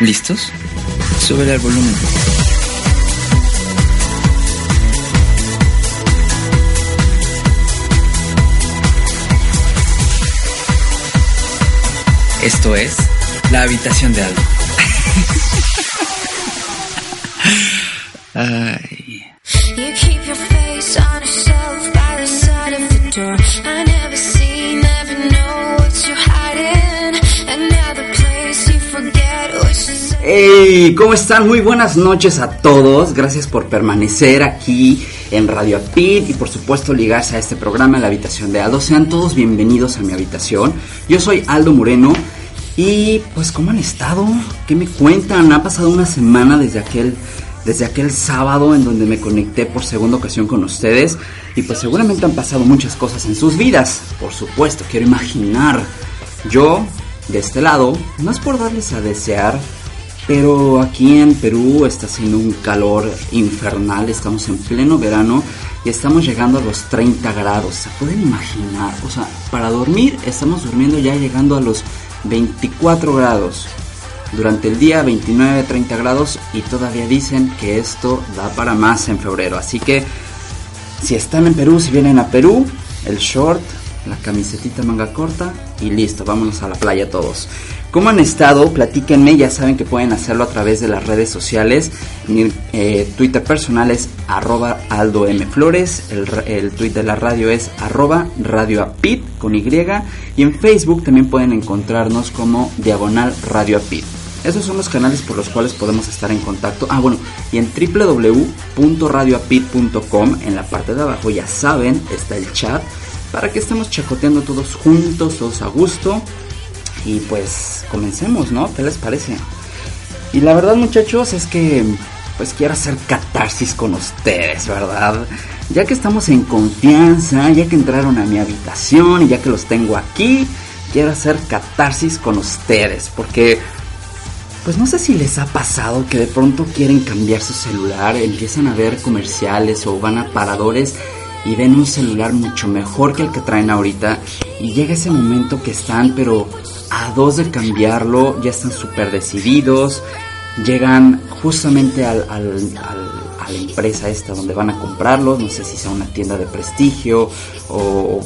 ¿Listos? Sube el volumen. Esto es La Habitación de Aldo. Ay. Hey, ¿cómo están? Muy buenas noches a todos. Gracias por permanecer aquí en Radio Apit y por supuesto ligarse a este programa en la habitación de Aldo. Sean todos bienvenidos a mi habitación. Yo soy Aldo Moreno. Y pues, ¿cómo han estado? ¿Qué me cuentan? Ha pasado una semana desde aquel desde aquel sábado en donde me conecté por segunda ocasión con ustedes. Y pues seguramente han pasado muchas cosas en sus vidas, por supuesto, quiero imaginar. Yo, de este lado, no es por darles a desear, pero aquí en Perú está haciendo un calor infernal, estamos en pleno verano y estamos llegando a los 30 grados, ¿se pueden imaginar? O sea, para dormir estamos durmiendo ya llegando a los 24 grados durante el día 29-30 grados y todavía dicen que esto da para más en febrero. Así que si están en Perú, si vienen a Perú, el short, la camisetita manga corta y listo, vámonos a la playa todos. ¿Cómo han estado? Platíquenme, ya saben que pueden hacerlo a través de las redes sociales. Mi eh, Twitter personal es arroba Aldo M. Flores, el, el tweet de la radio es arroba Radio con Y y en Facebook también pueden encontrarnos como diagonal Radio Apit. Esos son los canales por los cuales podemos estar en contacto. Ah, bueno, y en www.radioapit.com, en la parte de abajo, ya saben, está el chat para que estemos chacoteando todos juntos, todos a gusto. Y pues comencemos, ¿no? ¿Qué les parece? Y la verdad, muchachos, es que pues quiero hacer catarsis con ustedes, ¿verdad? Ya que estamos en confianza, ya que entraron a mi habitación y ya que los tengo aquí, quiero hacer catarsis con ustedes, porque pues no sé si les ha pasado que de pronto quieren cambiar su celular, empiezan a ver comerciales o van a paradores y ven un celular mucho mejor que el que traen ahorita y llega ese momento que están pero a dos de cambiarlo, ya están súper decididos, llegan justamente al, a la empresa esta donde van a comprarlo, no sé si sea una tienda de prestigio o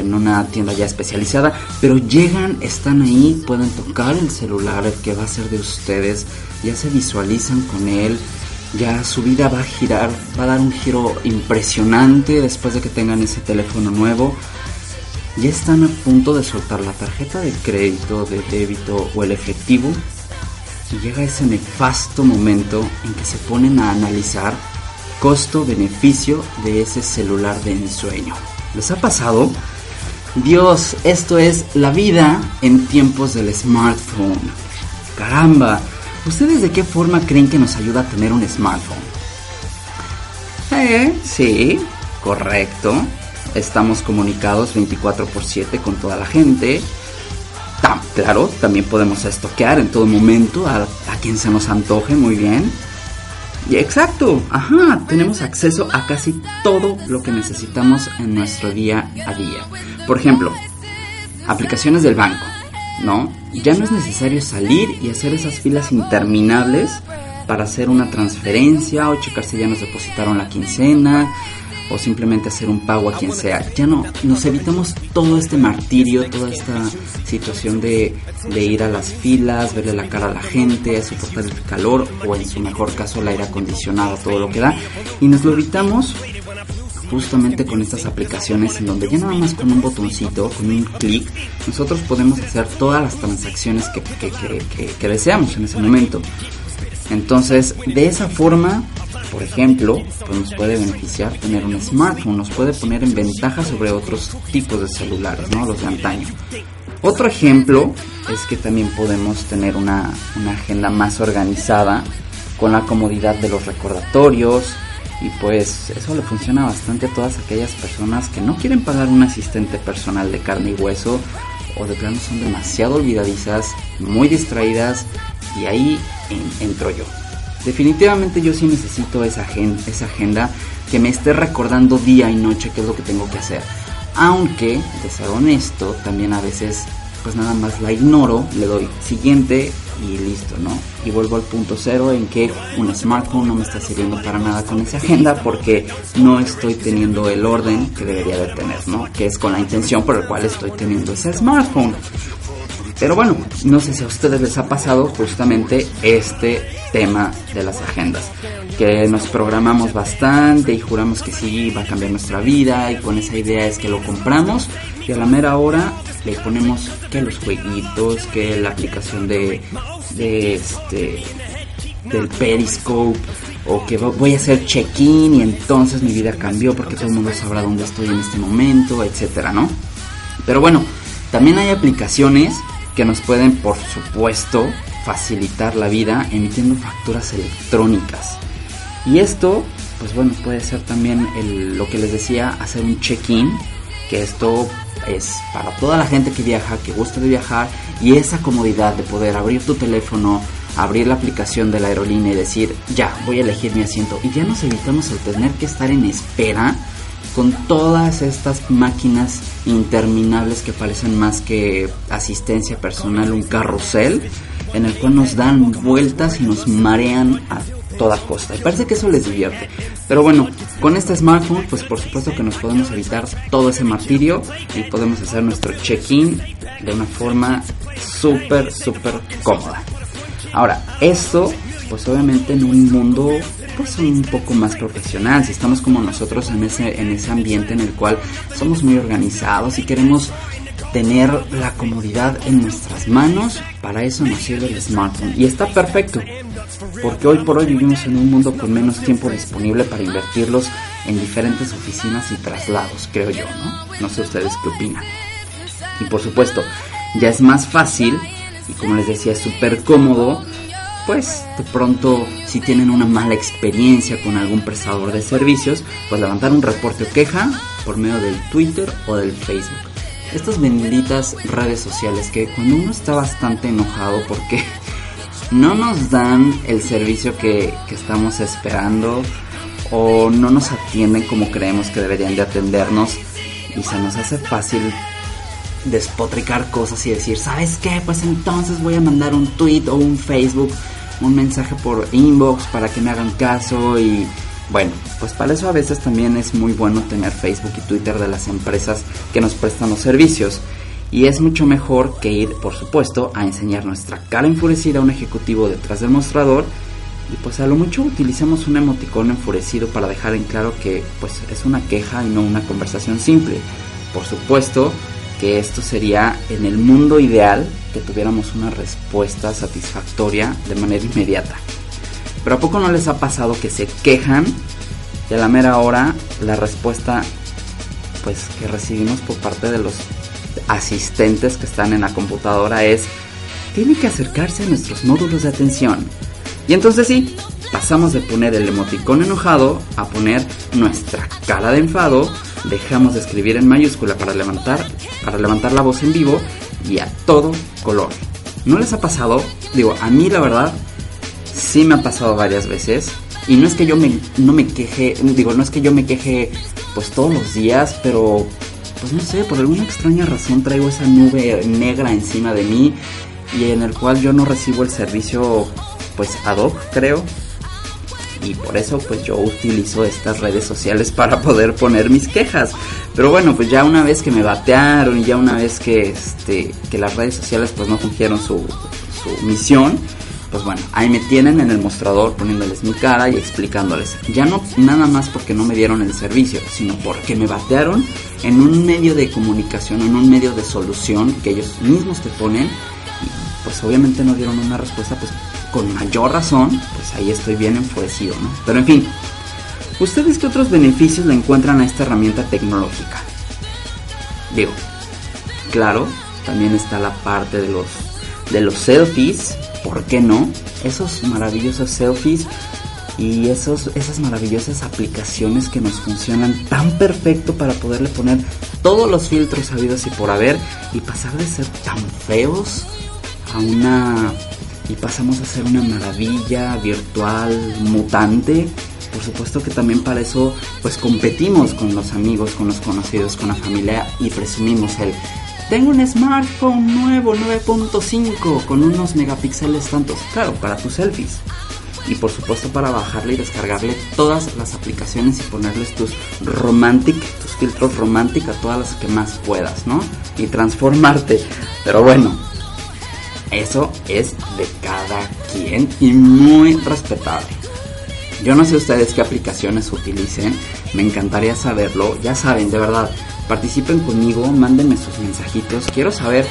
en una tienda ya especializada, pero llegan, están ahí, pueden tocar el celular, el que va a ser de ustedes, ya se visualizan con él, ya su vida va a girar, va a dar un giro impresionante después de que tengan ese teléfono nuevo. Ya están a punto de soltar la tarjeta de crédito, de débito o el efectivo. Y llega ese nefasto momento en que se ponen a analizar costo-beneficio de ese celular de ensueño. ¿Les ha pasado? Dios, esto es la vida en tiempos del smartphone. Caramba, ¿ustedes de qué forma creen que nos ayuda a tener un smartphone? Eh, sí, correcto. Estamos comunicados 24 por 7 con toda la gente. claro, también podemos estoquear en todo momento a quien se nos antoje muy bien. Exacto, ajá, tenemos acceso a casi todo lo que necesitamos en nuestro día a día. Por ejemplo, aplicaciones del banco, ¿no? Ya no es necesario salir y hacer esas filas interminables para hacer una transferencia o checar si ya nos depositaron la quincena o simplemente hacer un pago a quien sea. Ya no, nos evitamos todo este martirio, toda esta situación de, de ir a las filas, verle la cara a la gente, soportar el calor o en su mejor caso el aire acondicionado, todo lo que da. Y nos lo evitamos justamente con estas aplicaciones en donde ya nada más con un botoncito, con un clic, nosotros podemos hacer todas las transacciones que, que, que, deseamos en ese momento. Entonces, de esa forma por ejemplo, pues nos puede beneficiar tener un smartphone, nos puede poner en ventaja sobre otros tipos de celulares, ¿no? Los de antaño. Otro ejemplo es que también podemos tener una, una agenda más organizada con la comodidad de los recordatorios, y pues eso le funciona bastante a todas aquellas personas que no quieren pagar un asistente personal de carne y hueso o de plano son demasiado olvidadizas, muy distraídas y ahí entro yo. Definitivamente yo sí necesito esa, esa agenda que me esté recordando día y noche qué es lo que tengo que hacer. Aunque, de ser honesto, también a veces pues nada más la ignoro, le doy siguiente y listo, ¿no? Y vuelvo al punto cero en que un smartphone no me está sirviendo para nada con esa agenda porque no estoy teniendo el orden que debería de tener, ¿no? Que es con la intención por la cual estoy teniendo ese smartphone. Pero bueno, no sé si a ustedes les ha pasado justamente este tema de las agendas. Que nos programamos bastante y juramos que sí va a cambiar nuestra vida y con esa idea es que lo compramos y a la mera hora le ponemos que los jueguitos, que la aplicación de, de este del Periscope o que voy a hacer check-in y entonces mi vida cambió porque todo el mundo sabrá dónde estoy en este momento, etcétera, ¿no? Pero bueno, también hay aplicaciones que nos pueden, por supuesto, facilitar la vida emitiendo facturas electrónicas. Y esto, pues bueno, puede ser también lo que les decía, hacer un check-in, que esto es para toda la gente que viaja, que gusta de viajar y esa comodidad de poder abrir tu teléfono, abrir la aplicación de la aerolínea y decir, ya, voy a elegir mi asiento. Y ya nos evitamos el tener que estar en espera con todas estas máquinas interminables que parecen más que asistencia personal, un carrusel en el cual nos dan vueltas y nos marean a toda costa. Y parece que eso les divierte. Pero bueno, con este smartphone, pues por supuesto que nos podemos evitar todo ese martirio y podemos hacer nuestro check-in de una forma súper, súper cómoda. Ahora, esto, pues obviamente en un mundo pues un poco más profesional, si estamos como nosotros en ese, en ese ambiente en el cual somos muy organizados y queremos tener la comodidad en nuestras manos, para eso nos sirve el smartphone. Y está perfecto, porque hoy por hoy vivimos en un mundo con menos tiempo disponible para invertirlos en diferentes oficinas y traslados, creo yo, ¿no? No sé ustedes qué opinan. Y por supuesto, ya es más fácil y como les decía, es súper cómodo, pues de pronto si tienen una mala experiencia con algún prestador de servicios, pues levantar un reporte o queja por medio del Twitter o del Facebook estas benditas redes sociales que cuando uno está bastante enojado porque no nos dan el servicio que, estamos esperando o no nos atienden como creemos que deberían de atendernos y se nos hace fácil despotricar cosas y decir, ¿sabes qué? Pues entonces voy a mandar un tweet o un Facebook, un mensaje por inbox para que me hagan caso y bueno, pues para eso a veces también es muy bueno tener Facebook y Twitter de las empresas que nos prestan los servicios. Y es mucho mejor que ir, por supuesto, a enseñar nuestra cara enfurecida a un ejecutivo detrás del mostrador. Y pues a lo mucho utilicemos un emoticón enfurecido para dejar en claro que pues es una queja y no una conversación simple. Por supuesto que esto sería en el mundo ideal que tuviéramos una respuesta satisfactoria de manera inmediata. Pero ¿a poco no les ha pasado que se quejan y a la mera hora la respuesta pues que recibimos por parte de los asistentes que están en la computadora es tiene que acercarse a nuestros módulos de atención. Y entonces sí, pasamos de poner el emoticón enojado a poner nuestra cara de enfado, dejamos de escribir en mayúscula para levantar, para levantar la voz en vivo y a todo color. ¿No les ha pasado? Digo, a mí la verdad sí me ha pasado varias veces. Y no es que yo me, no me queje, digo, no es que yo me queje pues todos los días, pero pues no sé, por alguna extraña razón traigo esa nube negra encima de mí y en el cual yo no recibo el servicio pues ad hoc, creo. Y por eso pues yo utilizo estas redes sociales para poder poner mis quejas. Pero bueno, pues ya una vez que me batearon y ya una vez que este que las redes sociales pues no cumplieron su, su misión, pues bueno, ahí me tienen en el mostrador poniéndoles mi cara y explicándoles. Ya no nada más porque no me dieron el servicio, sino porque me batearon en un medio de comunicación, en un medio de solución que ellos mismos te ponen. Pues obviamente no dieron una respuesta pues con mayor razón, pues ahí estoy bien enfurecido, ¿no? Pero en fin, ¿ustedes qué otros beneficios le encuentran a esta herramienta tecnológica? Digo, claro, también está la parte de los, de los selfies, ¿por qué no? Esos maravillosos selfies y esos, esas maravillosas aplicaciones que nos funcionan tan perfecto para poderle poner todos los filtros habidos y por haber y pasar de ser tan feos a una y pasamos a ser una maravilla virtual mutante por supuesto que también para eso pues competimos con los amigos con los conocidos con la familia y presumimos el tengo un smartphone nuevo 9.5 con unos megapíxeles tantos claro para tus selfies y por supuesto para bajarle y descargarle todas las aplicaciones y ponerles tus romantic, tus filtros romantic a todas las que más puedas, ¿no? Y transformarte. Pero bueno, eso es de cada quien y muy respetable. Yo no sé ustedes qué aplicaciones utilicen, me encantaría saberlo. Ya saben, de verdad, participen conmigo, mándenme sus mensajitos. Quiero saber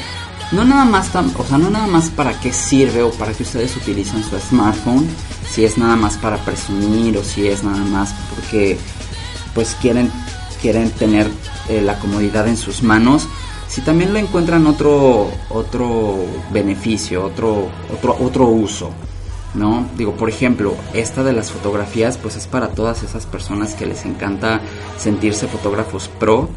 no nada más o sea, no nada más para qué sirve o para que ustedes utilicen su smartphone, si es nada más para presumir o si es nada más porque pues quieren quieren tener eh, la comodidad en sus manos, si también le encuentran otro otro beneficio, otro otro otro uso. ¿no? Digo, por ejemplo, esta de las fotografías, pues es para todas esas personas que les encanta sentirse fotógrafos pro,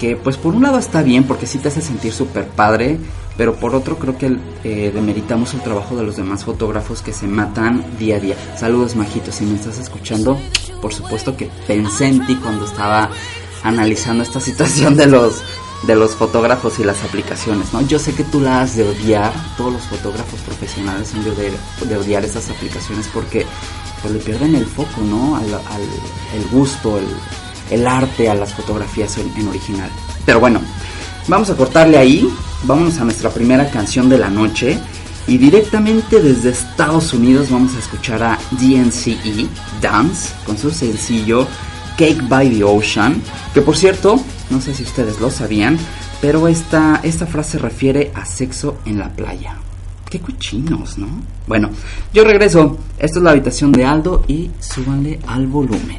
que pues por un lado está bien porque sí te hace sentir súper padre, pero por otro creo que eh, demeritamos el trabajo de los demás fotógrafos que se matan día a día. Saludos Majito, si me estás escuchando, por supuesto que pensé en ti cuando estaba analizando esta situación de los de los fotógrafos y las aplicaciones, ¿no? Yo sé que tú la has de odiar, todos los fotógrafos profesionales han de, odiar esas aplicaciones porque pues, le pierden el foco, ¿no? Al, el gusto, el, el arte a las fotografías en, original. Pero bueno, vamos a cortarle ahí, vámonos a nuestra primera canción de la noche y directamente desde Estados Unidos vamos a escuchar a DNCE Dance con su sencillo Cake by the Ocean, que por cierto, no sé si ustedes lo sabían, pero esta, esta frase refiere a sexo en la playa. Qué cochinos, ¿no? Bueno, yo regreso. Esto es la habitación de Aldo y súbanle al volumen.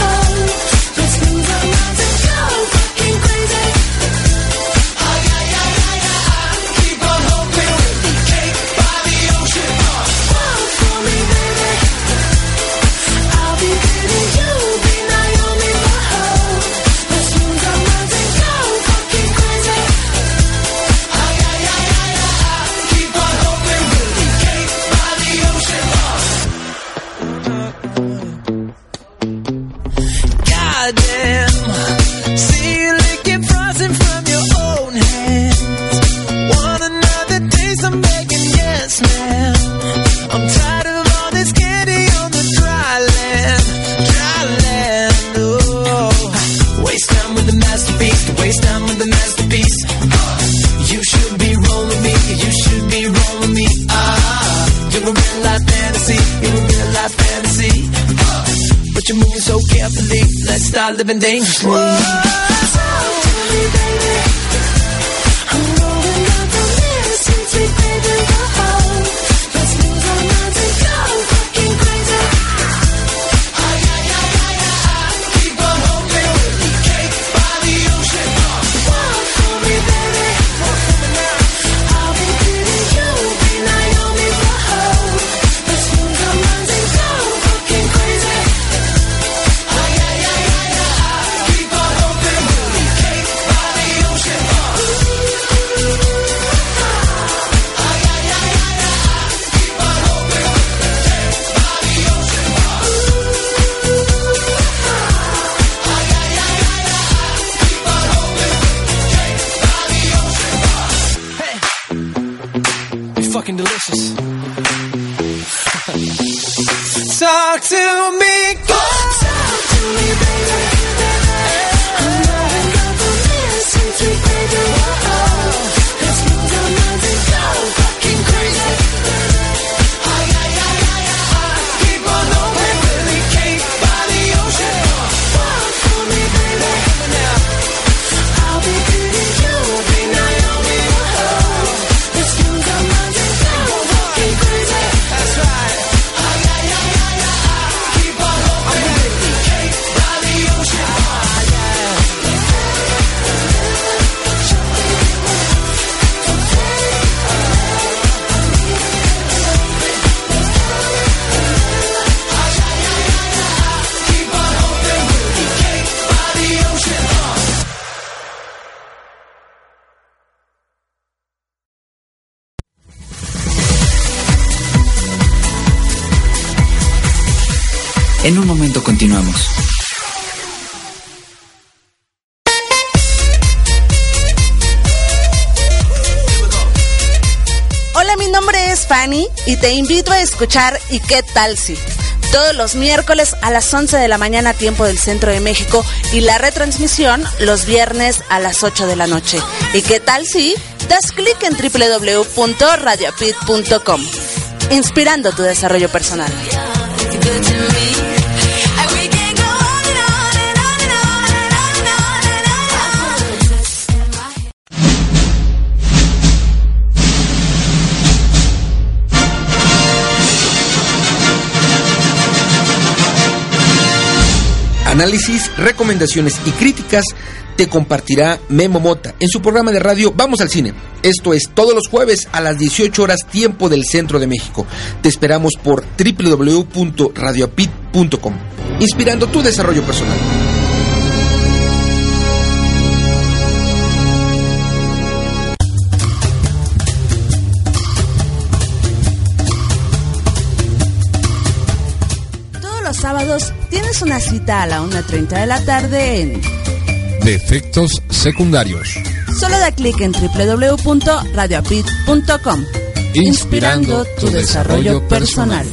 been dangerous. Fucking delicious. Talk to me, talk to me, baby. Y te invito a escuchar ¿Y qué tal si? Todos los miércoles a las 11 de la mañana tiempo del Centro de México y la retransmisión los viernes a las 8 de la noche. ¿Y qué tal si? Das clic en www.radiopit.com inspirando tu desarrollo personal. Análisis, recomendaciones y críticas te compartirá Memo Mota en su programa de radio Vamos al Cine. Esto es todos los jueves a las 18 horas tiempo del centro de México. Te esperamos por www.radiopit.com, inspirando tu desarrollo personal. Sábados tienes una cita a la 1.30 de la tarde en de efectos secundarios, Solo da clic en www.radioapit.com. inspirando tu desarrollo personal.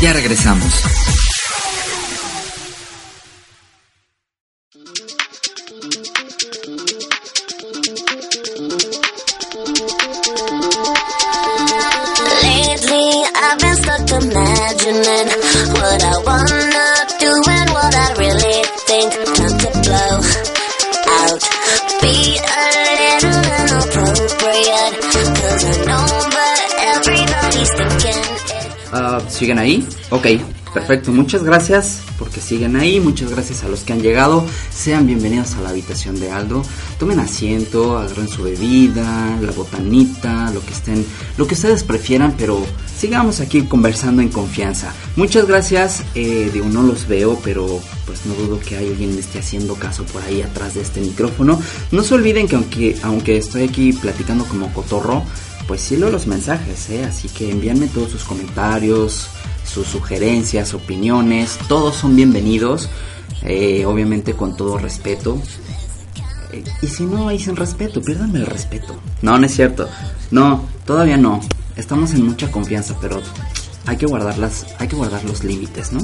Ya regresamos. Imagining what I wanna do and what I really think. Time to blow out. Be a little inappropriate. Cause I know, but everybody's thinking. Ah, ¿Siguen ahí? Ok, perfecto. Muchas gracias porque siguen ahí. Muchas gracias a los que han llegado. Sean bienvenidos a la habitación de Aldo. Tomen asiento, agarren su bebida, la botanita, lo que estén, lo que ustedes prefieran, pero sigamos aquí conversando en confianza. Muchas gracias. Eh, digo, no los veo, pero pues no dudo que alguien me esté haciendo caso por ahí atrás de este micrófono. No se olviden que aunque, aunque estoy aquí platicando como cotorro, pues sí leo los mensajes, ¿eh? así que envíenme todos sus comentarios, sus sugerencias, opiniones, todos son bienvenidos, eh, obviamente con todo respeto. Eh, y si no dicen respeto, piérdanme el respeto. No, no es cierto. No, todavía no. Estamos en mucha confianza, pero hay que guardarlas, hay que guardar los límites, ¿no?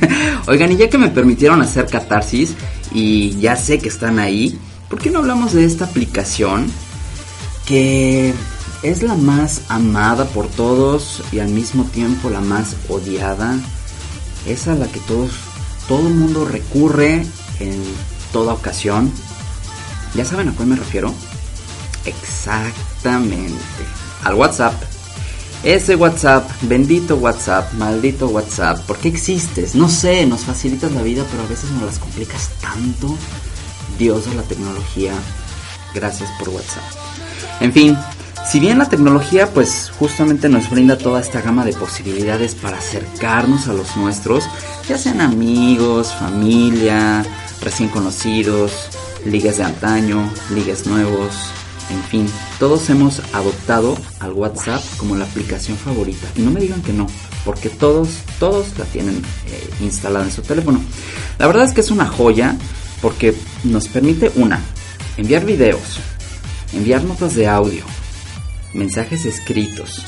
Oigan, y ya que me permitieron hacer catarsis y ya sé que están ahí, ¿por qué no hablamos de esta aplicación que es la más amada por todos y al mismo tiempo la más odiada? Es a la que todos, todo el mundo recurre en toda ocasión. ¿Ya saben a cuál me refiero? Exactamente. Al WhatsApp. Ese WhatsApp, bendito WhatsApp, maldito WhatsApp, ¿por qué existes? No sé, nos facilitas la vida, pero a veces nos las complicas tanto. Dios de la tecnología, gracias por WhatsApp. En fin, si bien la tecnología pues justamente nos brinda toda esta gama de posibilidades para acercarnos a los nuestros, ya sean amigos, familia, recién conocidos, ligas de antaño, ligas nuevos, en fin, todos hemos adoptado al WhatsApp como la aplicación favorita. Y no me digan que no, porque todos, todos la tienen eh, instalada en su teléfono. La verdad es que es una joya porque nos permite una, enviar videos, enviar notas de audio, mensajes escritos.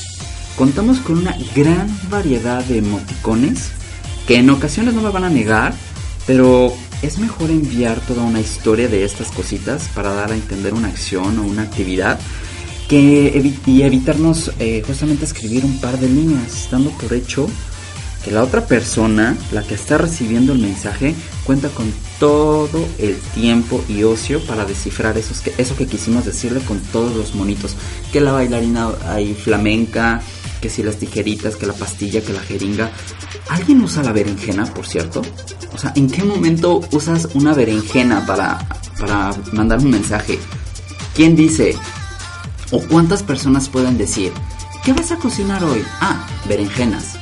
Contamos con una gran variedad de emoticones que en ocasiones no me van a negar, pero es mejor enviar toda una historia de estas cositas para dar a entender una acción o una actividad que y evitarnos eh, justamente escribir un par de líneas, dando por hecho que la otra persona, la que está recibiendo el mensaje, cuenta con todo el tiempo y ocio para descifrar esos que, eso que quisimos decirle con todos los monitos. Que la bailarina ahí flamenca, que si las tijeritas, que la pastilla, que la jeringa. ¿Alguien usa la berenjena, por cierto? O sea, ¿en qué momento usas una berenjena para, para mandar un mensaje? ¿Quién dice? ¿O cuántas personas pueden decir? ¿Qué vas a cocinar hoy? Ah, berenjenas.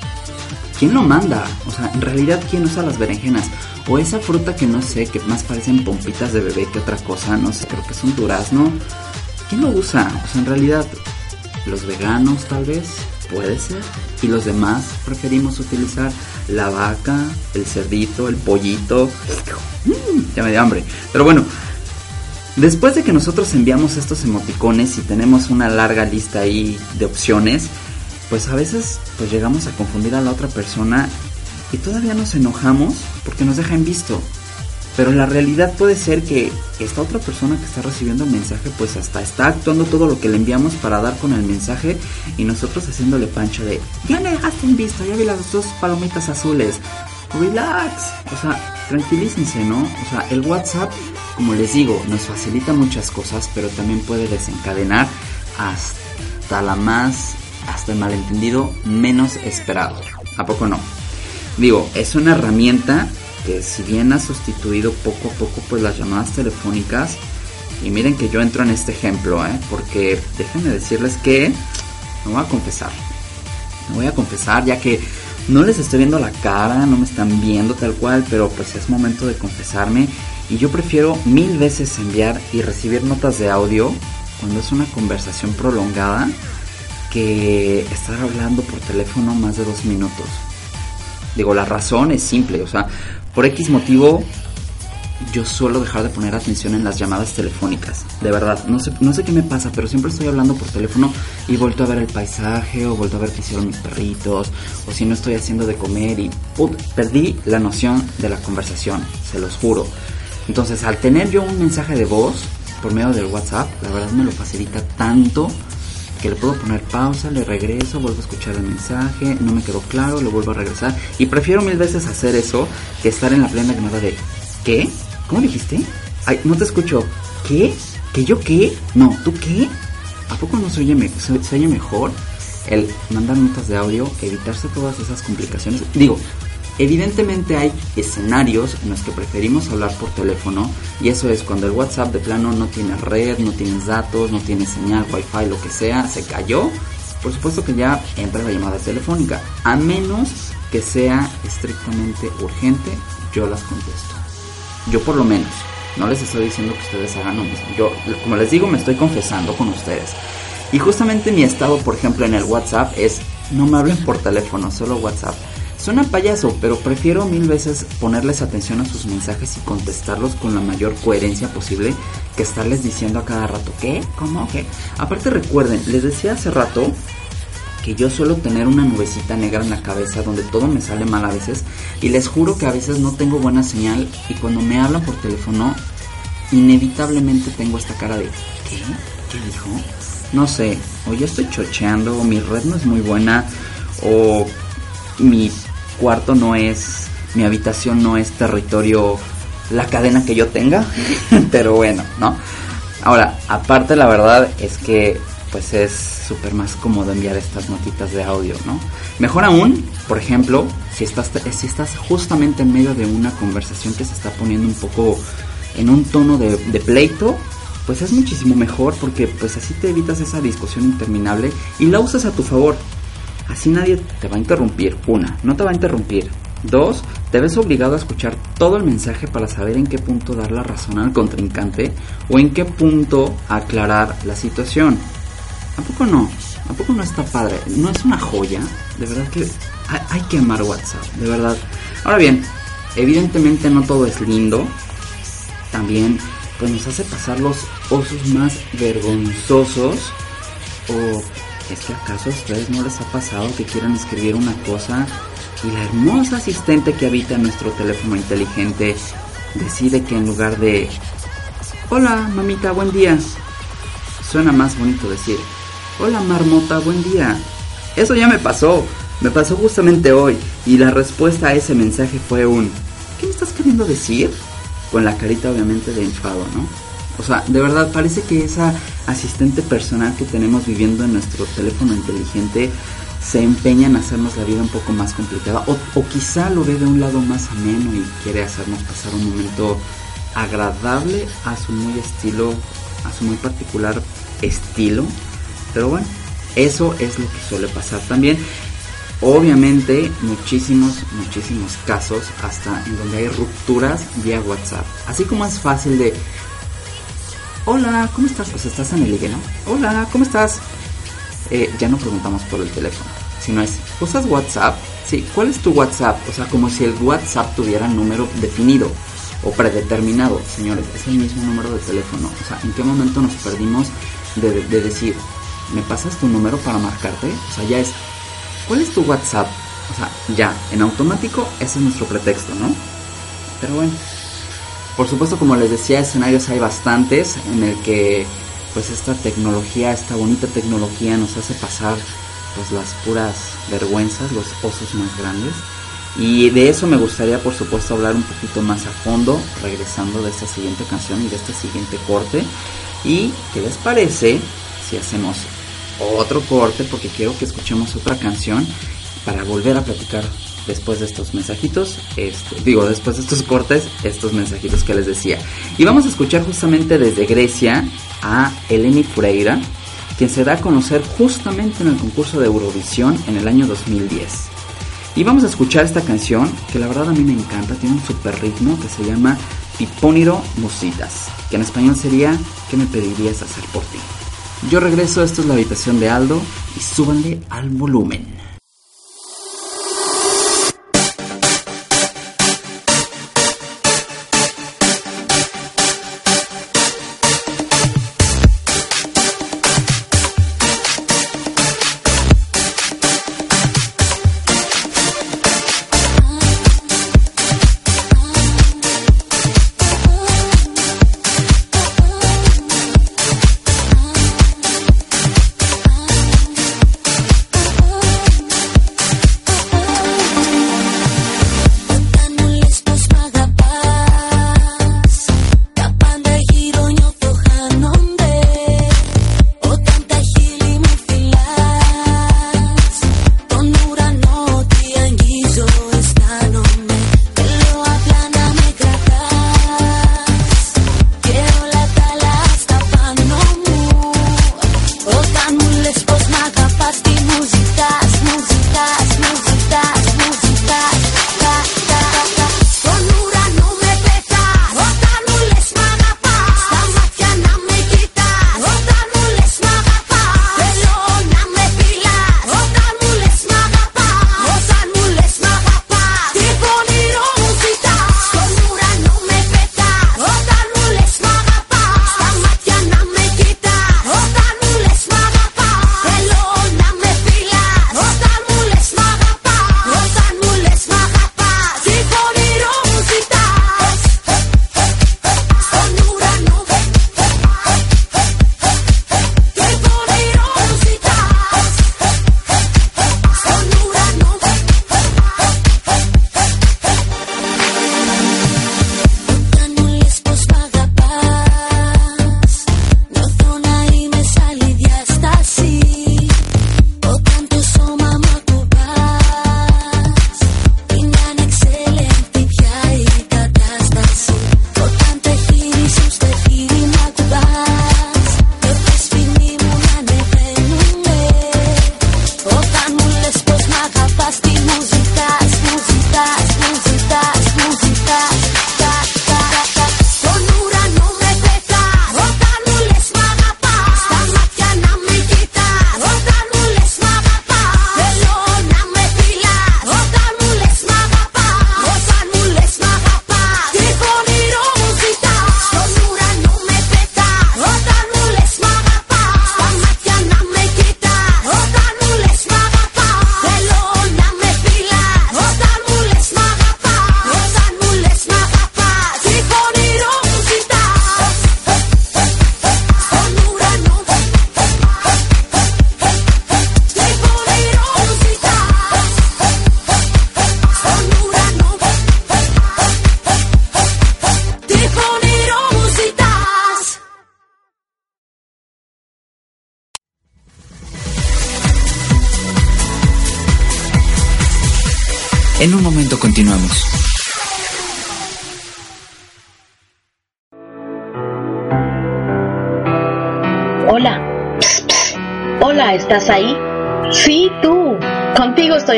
¿Quién lo manda? O sea, en realidad, ¿quién usa las berenjenas? O esa fruta que no sé, que más parecen pompitas de bebé que otra cosa, no sé, creo que es un durazno. ¿Quién lo usa? O sea, en realidad, los veganos tal vez, puede ser. Y los demás preferimos utilizar la vaca, el cerdito, el pollito. Mm, ya me dio hambre. Pero bueno, Después de que nosotros enviamos estos emoticones y tenemos una larga lista ahí de opciones, pues a veces pues llegamos a confundir a la otra persona y todavía nos enojamos porque nos deja en visto. Pero la realidad puede ser que esta otra persona que está recibiendo el mensaje pues hasta está actuando todo lo que le enviamos para dar con el mensaje y nosotros haciéndole pancho de ya me dejaste en visto, ya vi las dos palomitas azules. Relax, o sea, tranquilícense, ¿no? O sea, el WhatsApp, como les digo, nos facilita muchas cosas, pero también puede desencadenar hasta la más, hasta el malentendido menos esperado. ¿A poco no? Digo, es una herramienta que si bien ha sustituido poco a poco pues las llamadas telefónicas, y miren que yo entro en este ejemplo, ¿eh? porque déjenme decirles que me voy a confesar, me voy a confesar ya que no les estoy viendo la cara, no me están viendo tal cual, pero pues es momento de confesarme y yo prefiero mil veces enviar y recibir notas de audio cuando es una conversación prolongada que estar hablando por teléfono más de dos minutos. Digo, la razón es simple, o sea, por X motivo yo suelo dejar de poner atención en las llamadas telefónicas. De verdad, no sé, no sé qué me pasa, pero siempre estoy hablando por teléfono y vuelto a ver el paisaje o vuelto a ver qué hicieron mis perritos o si no estoy haciendo de comer y put, perdí la noción de la conversación, se los juro. Entonces, al tener yo un mensaje de voz por medio del WhatsApp, la verdad me lo facilita tanto que le puedo poner pausa, le regreso, vuelvo a escuchar el mensaje, no me quedó claro, le vuelvo a regresar. Y prefiero mil veces hacer eso que estar en la plena llamada de ¿qué? ¿Cómo dijiste? No te escucho. ¿Qué? ¿Que yo qué? No, ¿tú qué? ¿A poco no se oye, se oye mejor el mandar notas de audio, evitarse todas esas complicaciones? Digo, evidentemente hay escenarios en los que preferimos hablar por teléfono y eso es cuando el WhatsApp de plano no tiene red, no tienes datos, no tiene señal, wifi, lo que sea, se cayó. Por supuesto que ya entra la llamada telefónica, a menos que sea estrictamente urgente, yo las contesto. Yo por lo menos. No les estoy diciendo que ustedes hagan lo mismo. Yo, como les digo, me estoy confesando con ustedes. Y justamente mi estado, por ejemplo, en el WhatsApp es no me hablen por teléfono, solo WhatsApp. Suena payaso, pero prefiero mil veces ponerles atención a sus mensajes y contestarlos con la mayor coherencia posible que estarles diciendo a cada rato, ¿qué? ¿Cómo? ¿Qué? Aparte recuerden, les decía hace rato que yo suelo tener una nubecita negra en la cabeza donde todo me sale mal a veces y les juro que a veces no tengo buena señal y cuando me hablan por teléfono inevitablemente tengo esta cara de ¿qué? ¿Qué dijo? No sé, o yo estoy chocheando o mi red no es muy buena o mi cuarto no es, mi habitación no es territorio la cadena que yo tenga, pero bueno, ¿no? Ahora, aparte la verdad es que pues es súper más cómodo enviar estas notitas de audio, ¿no? Mejor aún, por ejemplo, si estás, si estás justamente en medio de una conversación que se está poniendo un poco en un tono de, de pleito, pues es muchísimo mejor porque pues así te evitas esa discusión interminable y la usas a tu favor. Así nadie te va a interrumpir. Una, no te va a interrumpir. Dos, te ves obligado a escuchar todo el mensaje para saber en qué punto dar la razón al contrincante o en qué punto aclarar la situación. ¿A poco no? ¿A poco no está padre? ¿No es una joya? De verdad que hay, que amar WhatsApp, de verdad. Ahora bien, evidentemente no todo es lindo. También pues nos hace pasar los osos más vergonzosos. ¿O es que acaso a ustedes no les ha pasado que quieran escribir una cosa y la hermosa asistente que habita en nuestro teléfono inteligente decide que en lugar de Hola mamita, buen día, suena más bonito decir Hola marmota, buen día. Eso ya me pasó, me pasó justamente hoy y la respuesta a ese mensaje fue un ¿Qué me estás queriendo decir? Con la carita obviamente de enfado, ¿no? O sea, de verdad parece que esa asistente personal que tenemos viviendo en nuestro teléfono inteligente se empeña en hacernos la vida un poco más complicada o, quizá lo ve de un lado más ameno y quiere hacernos pasar un momento agradable a su muy estilo, a su muy particular estilo. Pero bueno, eso es lo que suele pasar también. Obviamente, muchísimos, muchísimos casos, hasta en donde hay rupturas vía WhatsApp. Así como es fácil de, hola, ¿cómo estás? Sea, estás en el ligue, ¿no? Hola, ¿cómo estás? Eh, ya no preguntamos por el teléfono, sino es, ¿usas WhatsApp? Sí, ¿cuál es tu WhatsApp? O sea, como si el WhatsApp tuviera número definido o predeterminado, señores, es el mismo número de teléfono. O sea, ¿en qué momento nos perdimos de decir, ¿me pasas tu número para marcarte? O sea, ya es, ¿cuál es tu WhatsApp? O sea, ya, en automático, ese es nuestro pretexto, ¿no? Pero bueno, por supuesto, como les decía, escenarios hay bastantes en el que pues esta tecnología, esta bonita tecnología nos hace pasar pues las puras vergüenzas, los osos más grandes. Y de eso me gustaría por supuesto hablar un poquito más a fondo, regresando de esta siguiente canción y de este siguiente corte. ¿Y qué les parece si hacemos otro corte? Porque quiero que escuchemos otra canción para volver a platicar después de estos mensajitos, este, digo, después de estos cortes, estos mensajitos que les decía. Y vamos a escuchar justamente desde Grecia a Eleni Fureira, quien se da a conocer justamente en el concurso de Eurovisión en el año 2010. Y vamos a escuchar esta canción que la verdad a mí me encanta, tiene un super ritmo que se llama Tipóniro Musitas, que en español sería ¿Qué me pedirías hacer por ti? Yo regreso, esto es la habitación de Aldo y súbanle al volumen.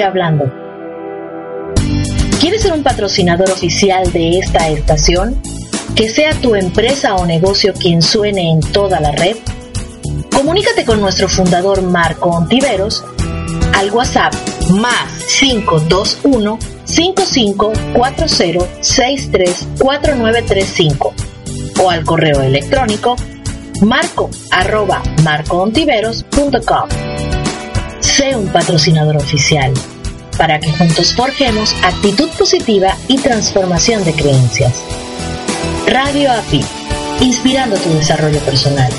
Hablando. ¿Quieres ser un patrocinador oficial de esta estación? Que sea tu empresa o negocio quien suene en toda la red. Comunícate con nuestro fundador Marco Ontiveros al WhatsApp más 521 5540 634935 o al correo electrónico marco arroba marcoontiveros.com. Un patrocinador oficial para que juntos forjemos actitud positiva y transformación de creencias. Radio API, inspirando tu desarrollo personal.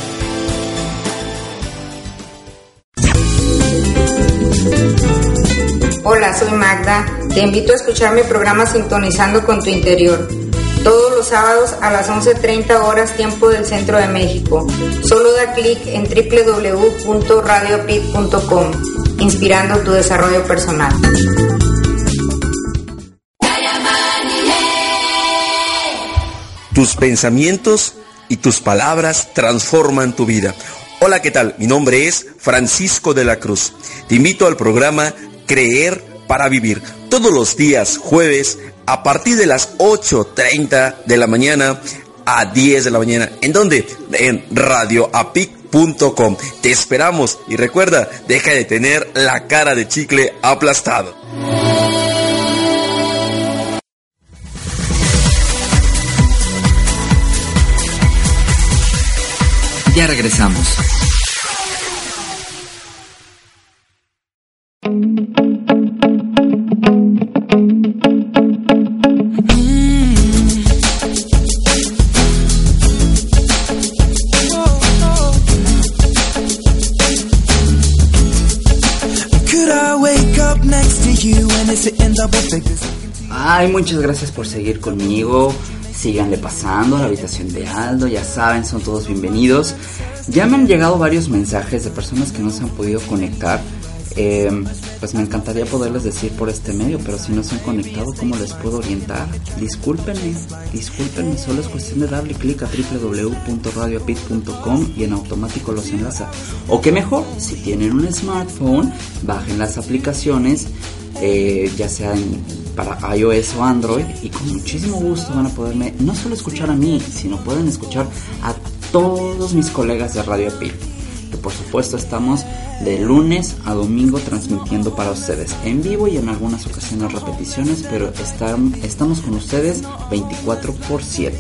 Hola, soy Magda. Te invito a escuchar mi programa Sintonizando con tu interior. Todos los sábados a las 11.30 horas tiempo del centro de México. Solo da clic en www.radiopit.com, inspirando tu desarrollo personal. Tus pensamientos y tus palabras transforman tu vida. Hola, ¿qué tal? Mi nombre es Francisco de la Cruz. Te invito al programa Creer para Vivir. Todos los días jueves a partir de las 8.30 de la mañana a 10 de la mañana. ¿En dónde? En Te esperamos y recuerda, deja de tener la cara de chicle aplastado. Ya regresamos. Ay, muchas gracias por seguir conmigo. Síganle pasando a la habitación de Aldo, ya saben, son todos bienvenidos. Ya me han llegado varios mensajes de personas que no se han podido conectar. Eh, pues me encantaría poderles decir por este medio, pero si no se han conectado, ¿cómo les puedo orientar? Discúlpenme, discúlpenme, solo es cuestión de darle clic a www.radiopit.com y en automático los enlaza. O que mejor, si tienen un smartphone, bajen las aplicaciones, eh, ya sea en- para iOS o Android, y con muchísimo gusto van a poderme no solo escuchar a mí, sino pueden escuchar a todos mis colegas de Radio Pit que por supuesto estamos de lunes a domingo transmitiendo para ustedes en vivo y en algunas ocasiones repeticiones, pero estam- estamos con ustedes 24 por 7.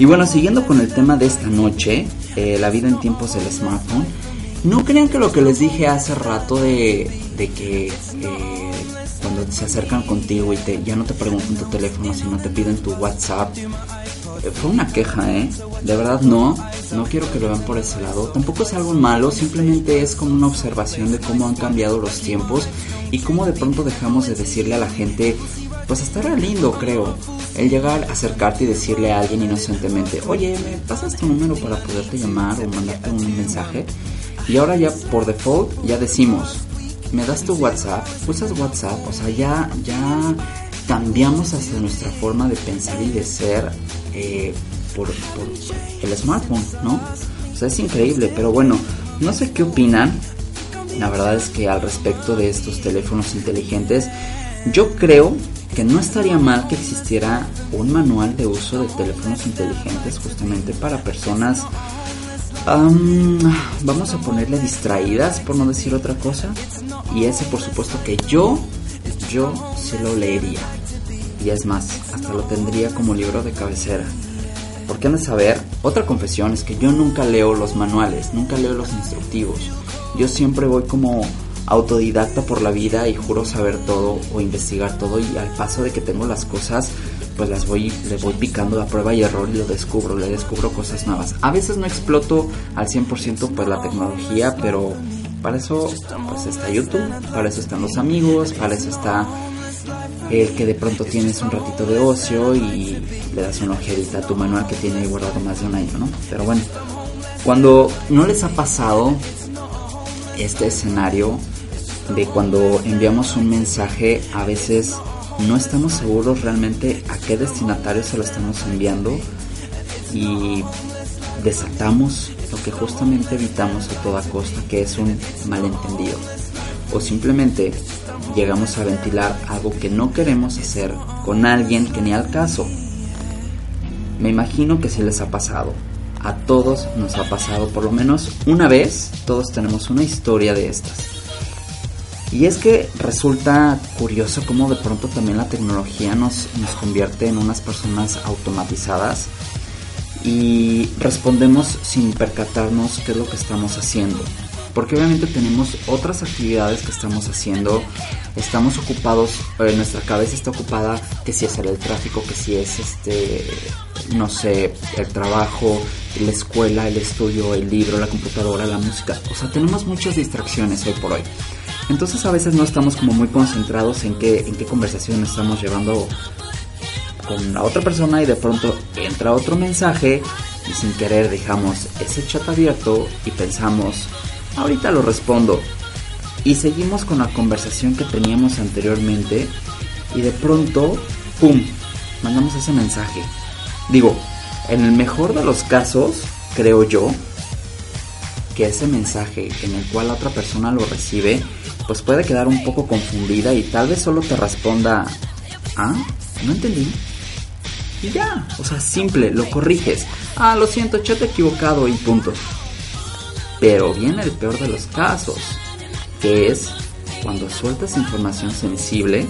Y bueno, siguiendo con el tema de esta noche, eh, la vida en tiempos del smartphone, no crean que lo que les dije hace rato de, de que eh, se acercan contigo y te, ya no te preguntan tu teléfono, sino te piden tu WhatsApp, eh, fue una queja, ¿eh? De verdad no, no quiero que lo vean por ese lado. Tampoco es algo malo, simplemente es como una observación de cómo han cambiado los tiempos y cómo de pronto dejamos de decirle a la gente, pues estará lindo, creo, el llegar, acercarte y decirle a alguien inocentemente, oye, ¿me pasas tu número para poderte llamar o mandarte un mensaje? Y ahora ya por default ya decimos, me das tu WhatsApp, usas WhatsApp, o sea, ya, ya cambiamos hasta nuestra forma de pensar y de ser eh, por, por el smartphone, ¿no? O sea, es increíble, pero bueno, no sé qué opinan. La verdad es que al respecto de estos teléfonos inteligentes, yo creo que no estaría mal que existiera un manual de uso de teléfonos inteligentes justamente para personas, am, vamos a ponerle distraídas, por no decir otra cosa. Y ese por supuesto que yo, yo se lo leería. Y es más, hasta lo tendría como libro de cabecera. ¿Por qué no saber? Otra confesión es que yo nunca leo los manuales, nunca leo los instructivos. Yo siempre voy como autodidacta por la vida y juro saber todo o investigar todo y al paso de que tengo las cosas pues las voy le voy picando a prueba y error y lo descubro, le descubro cosas nuevas. A veces no exploto al 100% pues la tecnología, pero para eso pues está YouTube, para eso están los amigos, para eso está el que de pronto tienes un ratito de ocio y le das una ojeadita a tu manual que tiene ahí guardado más de un año, ¿no? Pero bueno, cuando no les ha pasado este escenario de cuando enviamos un mensaje, a veces no estamos seguros realmente a qué destinatario se lo estamos enviando y desatamos lo que justamente evitamos a toda costa, que es un malentendido. O simplemente llegamos a ventilar algo que no queremos hacer con alguien que ni al caso. Me imagino que sí les ha pasado. A todos nos ha pasado por lo menos una vez. Todos tenemos una historia de estas. Y es que resulta curioso cómo de pronto también la tecnología nos, nos convierte en unas personas automatizadas y respondemos sin percatarnos qué es lo que estamos haciendo. Porque obviamente tenemos otras actividades que estamos haciendo, estamos ocupados, eh, nuestra cabeza está ocupada, que si es el tráfico, que si es este, no sé, el trabajo, la escuela, el estudio, el libro, la computadora, la música. O sea, tenemos muchas distracciones hoy por hoy. Entonces a veces no estamos como muy concentrados en qué, en qué conversación estamos llevando con la otra persona y de pronto entra otro mensaje y sin querer dejamos ese chat abierto y pensamos, ahorita lo respondo. Y seguimos con la conversación que teníamos anteriormente y de pronto, ¡pum!, mandamos ese mensaje. Digo, en el mejor de los casos, creo yo, que ese mensaje en el cual la otra persona lo recibe, pues puede quedar un poco confundida y tal vez solo te responda, ¿ah? No entendí. Y ya, o sea, simple, lo corriges. Ah, lo siento, chat equivocado y punto. Pero viene el peor de los casos, que es cuando sueltas información sensible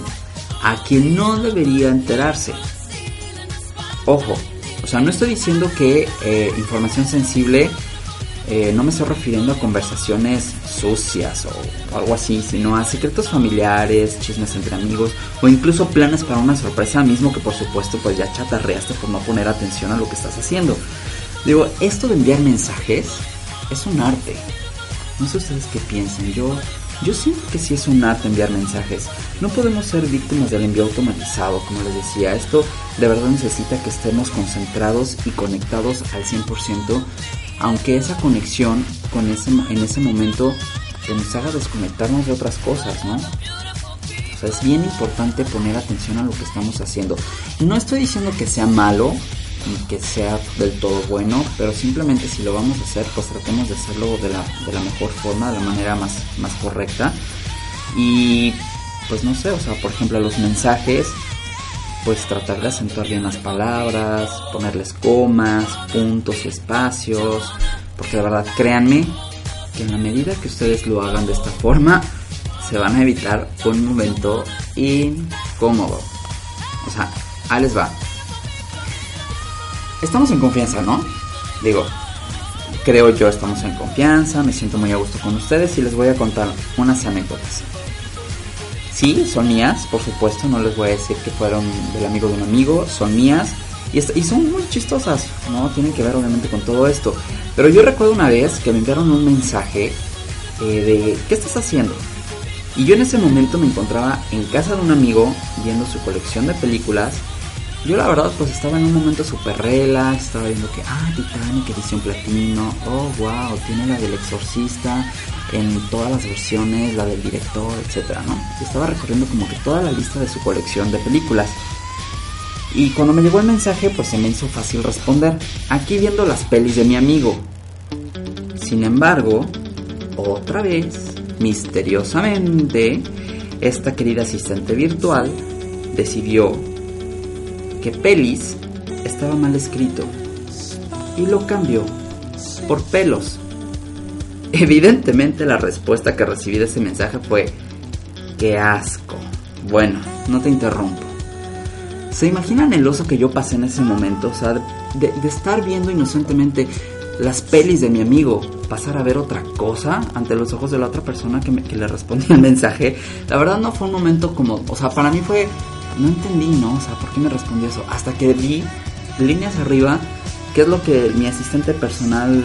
a quien no debería enterarse. Ojo, o sea, no estoy diciendo que eh, información sensible eh, no me estoy refiriendo a conversaciones sucias o, algo así, sino a secretos familiares, chismes entre amigos o incluso planes para una sorpresa mismo que por supuesto pues ya chatarreaste por no poner atención a lo que estás haciendo. Digo, esto de enviar mensajes es un arte. No sé ustedes qué piensan, yo, yo siento que sí es un arte enviar mensajes. No podemos ser víctimas del envío automatizado, como les decía. Esto de verdad necesita que estemos concentrados y conectados al 100% aunque esa conexión con ese, en ese momento nos haga desconectarnos de otras cosas, ¿no? O sea, es bien importante poner atención a lo que estamos haciendo. No estoy diciendo que sea malo ni que sea del todo bueno, pero simplemente si lo vamos a hacer, pues tratemos de hacerlo de la, de la mejor forma, de la manera más, más correcta. Y pues no sé, o sea, por ejemplo, los mensajes pues tratar de acentuar bien las palabras, ponerles comas, puntos, espacios, porque de verdad créanme que en la medida que ustedes lo hagan de esta forma, se van a evitar un momento incómodo. O sea, ahí les va. Estamos en confianza, ¿no? Digo, creo yo estamos en confianza, me siento muy a gusto con ustedes y les voy a contar unas anécdotas. Sí, son mías, por supuesto, no les voy a decir que fueron del amigo de un amigo, son mías y, son muy chistosas, ¿no? Tienen que ver obviamente con todo esto. Pero yo recuerdo una vez que me enviaron un mensaje eh, de ¿qué estás haciendo? Y yo en ese momento me encontraba en casa de un amigo viendo su colección de películas. Yo la verdad pues estaba en un momento súper relax, estaba viendo que, ah, Titanic edición platino, oh wow, tiene la del exorcista, en todas las versiones, la del director, etcétera, ¿no? estaba recorriendo como que toda la lista de su colección de películas. Y cuando me llegó el mensaje, pues se me hizo fácil responder. Aquí viendo las pelis de mi amigo. Sin embargo, otra vez, misteriosamente, esta querida asistente virtual decidió que pelis estaba mal escrito y lo cambió por pelos. Evidentemente la respuesta que recibí de ese mensaje fue, qué asco. Bueno, no te interrumpo. ¿Se imaginan el oso que yo pasé en ese momento? O sea, de, estar viendo inocentemente las pelis de mi amigo, pasar a ver otra cosa ante los ojos de la otra persona que, que le respondía el mensaje. La verdad no fue un momento como, o sea, para mí fue, no entendí, ¿no? O sea, ¿por qué me respondió eso? Hasta que vi líneas arriba, qué es lo que mi asistente personal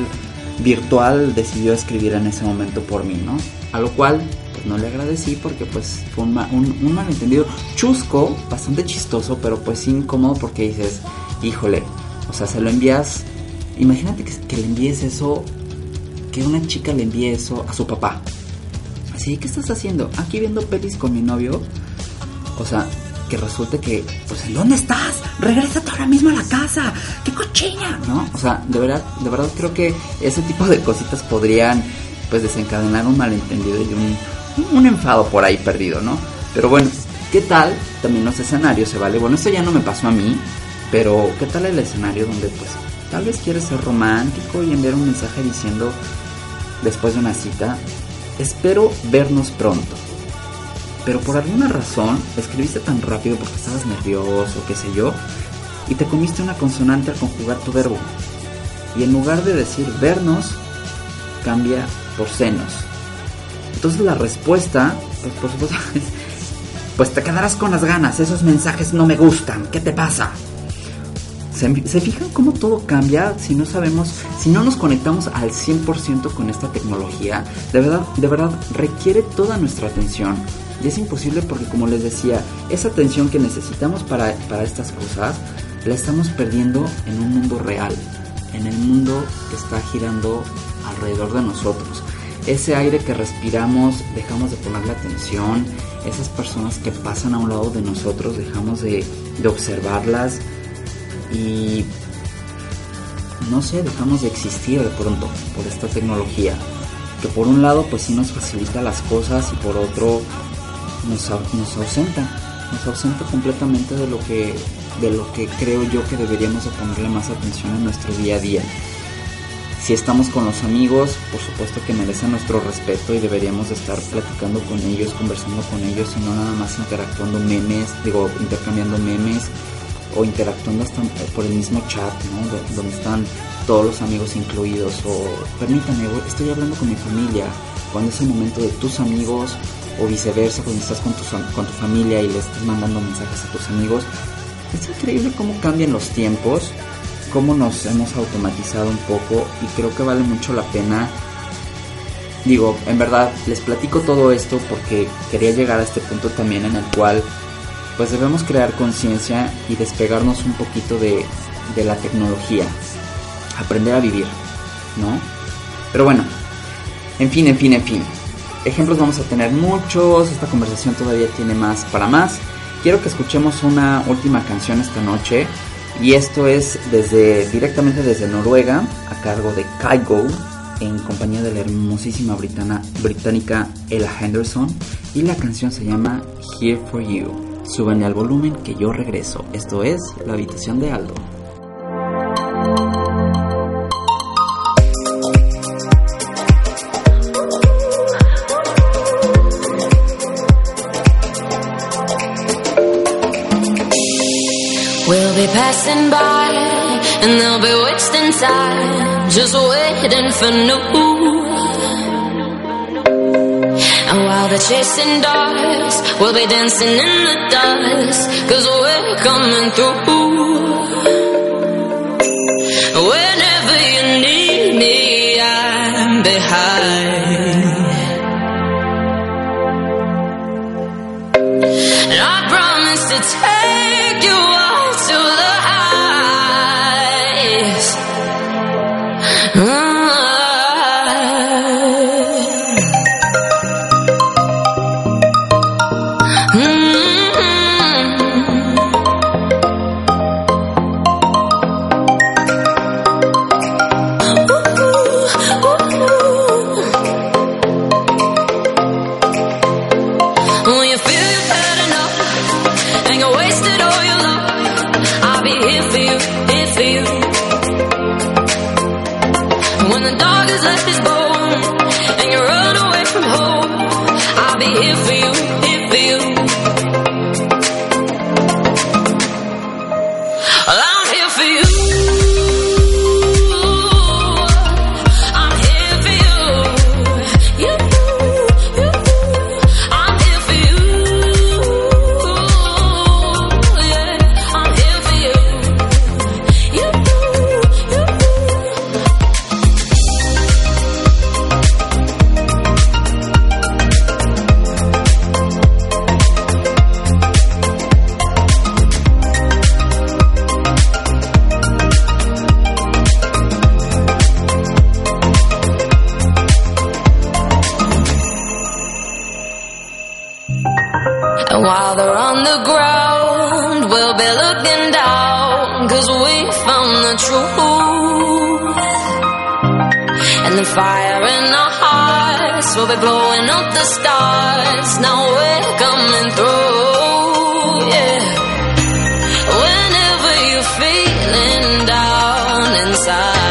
virtual decidió escribir en ese momento por mí, ¿no? A lo cual pues, no le agradecí porque pues fue un, un, malentendido chusco, bastante chistoso, pero pues incómodo porque dices, híjole, o sea, se lo envías, imagínate que, le envíes eso, que una chica le envíe eso a su papá. Así, ¿qué estás haciendo? Aquí viendo pelis con mi novio. O sea, que resulte que, pues, ¿en dónde estás? Regrésate ahora mismo a la casa. ¡Qué cochina! ¿No? O sea, de verdad, de verdad creo que ese tipo de cositas podrían, pues, desencadenar un malentendido y un, un enfado por ahí perdido, ¿no? Pero bueno, ¿qué tal también los escenarios se vale? Bueno, esto ya no me pasó a mí, pero ¿qué tal el escenario donde, pues, tal vez quieres ser romántico y enviar un mensaje diciendo, después de una cita, espero vernos pronto? Pero por alguna razón escribiste tan rápido porque estabas nervioso, qué sé yo, y te comiste una consonante al conjugar tu verbo. Y en lugar de decir vernos, cambia por senos. Entonces la respuesta, pues por supuesto, es, pues te quedarás con las ganas, esos mensajes no me gustan, ¿qué te pasa? ¿Se, ¿Se, fijan cómo todo cambia si no sabemos, si no nos conectamos al 100% con esta tecnología? De verdad, de verdad, requiere toda nuestra atención. Y es imposible porque, como les decía, esa atención que necesitamos para, para estas cosas la estamos perdiendo en un mundo real, en el mundo que está girando alrededor de nosotros. Ese aire que respiramos, dejamos de ponerle atención, esas personas que pasan a un lado de nosotros, dejamos de, de observarlas y no sé, dejamos de existir de pronto por esta tecnología. Que por un lado pues sí nos facilita las cosas y por otro nos, ausenta, nos ausenta completamente de lo que de lo que creo yo que deberíamos de ponerle más atención en nuestro día a día. Si estamos con los amigos, por supuesto que merecen nuestro respeto y deberíamos de estar platicando con ellos, conversando con ellos y no nada más interactuando memes, digo, intercambiando memes o interactuando hasta por el mismo chat, ¿no? Donde están todos los amigos incluidos o permítame, estoy hablando con mi familia, cuando es el momento de tus amigos o viceversa cuando estás con tu, con tu familia y le estás mandando mensajes a tus amigos. Es increíble cómo cambian los tiempos, cómo nos hemos automatizado un poco y creo que vale mucho la pena. Digo, en verdad, les platico todo esto porque quería llegar a este punto también en el cual pues debemos crear conciencia y despegarnos un poquito de, de la tecnología, aprender a vivir, ¿no? Pero bueno, en fin, en fin, en fin. Ejemplos vamos a tener muchos, esta conversación todavía tiene más para más. Quiero que escuchemos una última canción esta noche y esto es desde directamente desde Noruega a cargo de Kygo en compañía de la hermosísima británica Ella Henderson y la canción se llama Here for You. Súbenle al volumen que yo regreso. Esto es La habitación de Aldo. Passing by and they'll be wasting time just waiting for new. And while they're chasing dogs, we'll be dancing in the dust cause we're coming through. Whenever you need me, I'm behind. You. Fire in our hearts We'll be blowing up the stars. Now we're coming through, yeah. Whenever you're feeling down inside.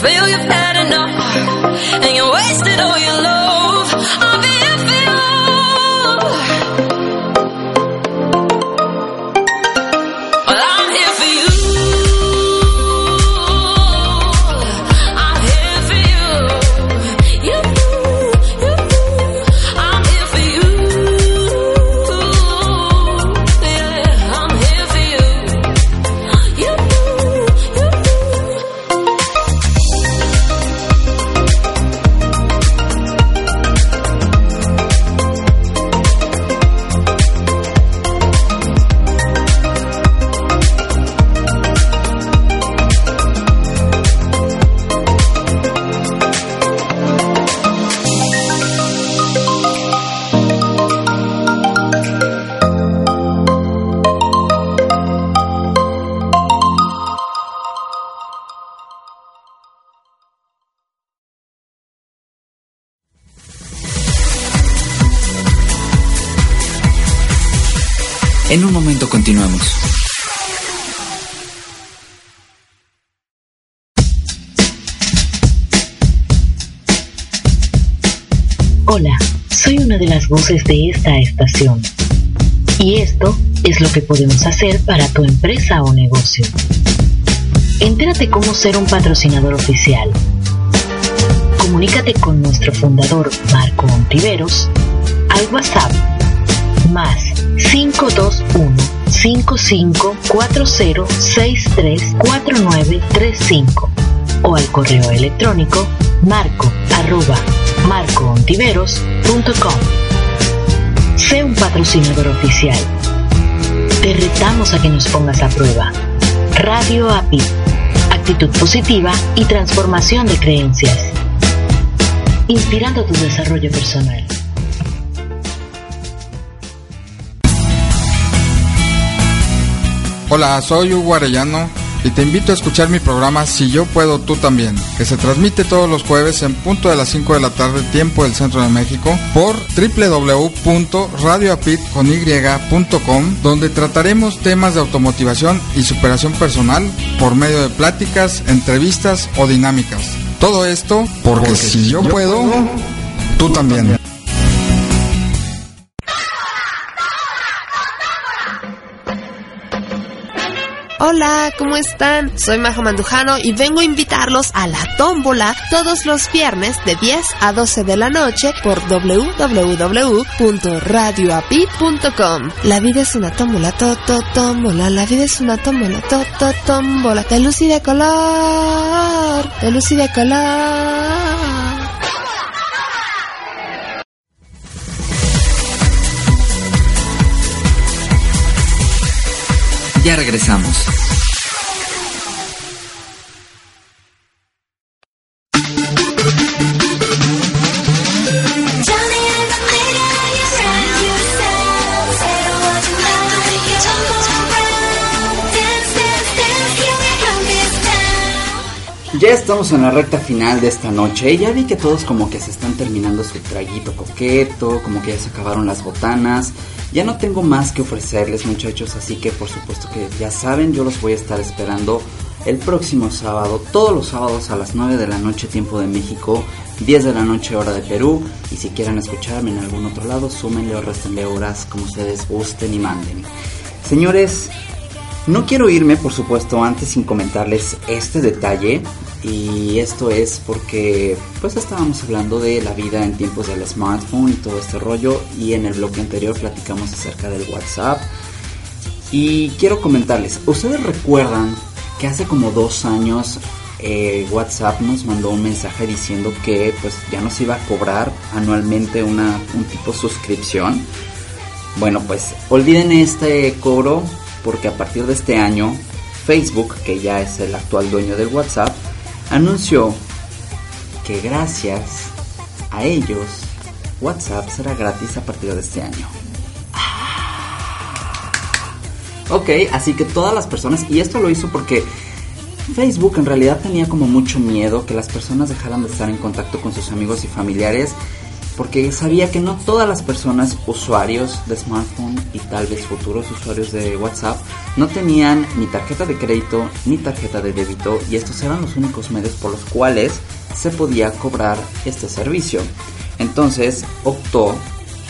Feel you've had enough voces de esta estación. Y esto es lo que podemos hacer para tu empresa o negocio. Entérate cómo ser un patrocinador oficial. Comunícate con nuestro fundador Marco Ontiveros al WhatsApp más 521 5540634935 o al correo electrónico marco arroba marcoontiveros.com. Sé un patrocinador oficial. Te retamos a que nos pongas a prueba. Radio API. Actitud positiva y transformación de creencias. Inspirando tu desarrollo personal. Hola, soy Hugo Arellano y te invito a escuchar mi programa Si yo puedo, tú también, que se transmite todos los jueves en punto de las 5 de la tarde, tiempo del Centro de México, por www.radioapit.com, donde trataremos temas de automotivación y superación personal por medio de pláticas, entrevistas o dinámicas. Todo esto porque, si yo, puedo, tú también. Hola, ¿cómo están? Soy Majo Mandujano y vengo a invitarlos a la tómbola todos los viernes de 10 a 12 de la noche por www.radioapit.com. La vida es una tómbola, to, to, tómbola, la vida es una tómbola, to, to, tómbola, de luz y de color, de luz y de color. Ya regresamos. Ya estamos en la recta final de esta noche y ya vi que todos como que se están terminando su traguito coqueto, como que ya se acabaron las botanas. Ya no tengo más que ofrecerles muchachos, así que por supuesto que ya saben, yo los voy a estar esperando el próximo sábado, todos los sábados a las 9 de la noche tiempo de México, 10 de la noche hora de Perú. Y si quieren escucharme en algún otro lado, súmenle o restenle horas como ustedes gusten y manden. Señores, no quiero irme, por supuesto, antes sin comentarles este detalle. Y esto es porque, pues, estábamos hablando de la vida en tiempos del smartphone y todo este rollo. Y en el bloque anterior platicamos acerca del WhatsApp. Y quiero comentarles, ¿ustedes recuerdan que hace como dos años eh, WhatsApp nos mandó un mensaje diciendo que pues ya nos iba a cobrar anualmente una, un tipo suscripción. Bueno, pues olviden este cobro porque a partir de este año Facebook, que ya es el actual dueño del WhatsApp, anunció que gracias a ellos WhatsApp será gratis a partir de este año. Ok, así que todas las personas, y esto lo hizo porque Facebook en realidad tenía como mucho miedo que las personas dejaran de estar en contacto con sus amigos y familiares, porque sabía que no todas las personas usuarios de smartphone y tal vez futuros usuarios de WhatsApp no tenían ni tarjeta de crédito ni tarjeta de débito y estos eran los únicos medios por los cuales se podía cobrar este servicio. Entonces optó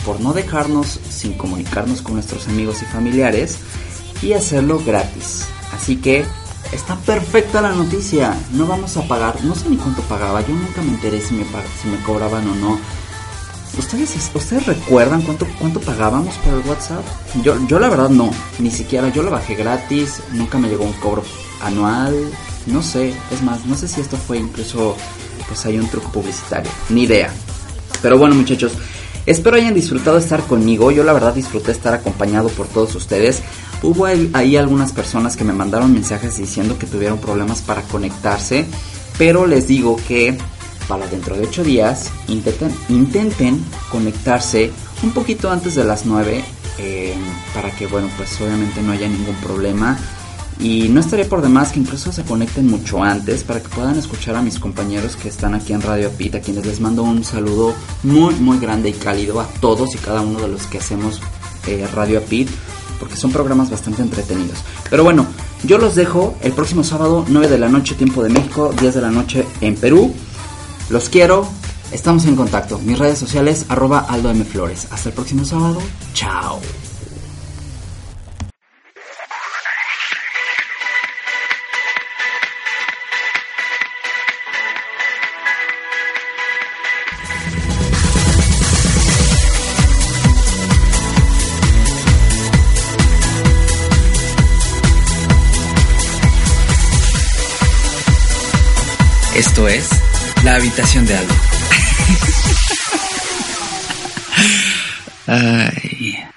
por no dejarnos sin comunicarnos con nuestros amigos y familiares y hacerlo gratis. Así que está perfecta la noticia. No vamos a pagar, no sé ni cuánto pagaba, yo nunca me enteré si me, si me cobraban o no. ¿Ustedes, ¿Ustedes recuerdan cuánto, cuánto pagábamos por el WhatsApp? Yo, yo la verdad no, ni siquiera yo lo bajé gratis, nunca me llegó un cobro anual, no sé, es más, no sé si esto fue incluso, pues hay un truco publicitario, ni idea. Pero bueno muchachos, espero hayan disfrutado estar conmigo, yo la verdad disfruté estar acompañado por todos ustedes. Hubo ahí algunas personas que me mandaron mensajes diciendo que tuvieron problemas para conectarse, pero les digo que para dentro de 8 días intenten, intenten conectarse un poquito antes de las 9 eh, para que bueno pues obviamente no haya ningún problema y no estaría por demás que incluso se conecten mucho antes para que puedan escuchar a mis compañeros que están aquí en Radio Pit, a quienes les mando un saludo muy muy grande y cálido a todos y cada uno de los que hacemos eh, Radio Pit, porque son programas bastante entretenidos. Pero bueno, yo los dejo el próximo sábado, 9 de la noche, tiempo de México, 10 de la noche en Perú. Los quiero, estamos en contacto. Mis redes sociales, arroba Aldo M. Flores. Hasta el próximo sábado, chao. Esto es La Habitación de Aldo. Ay.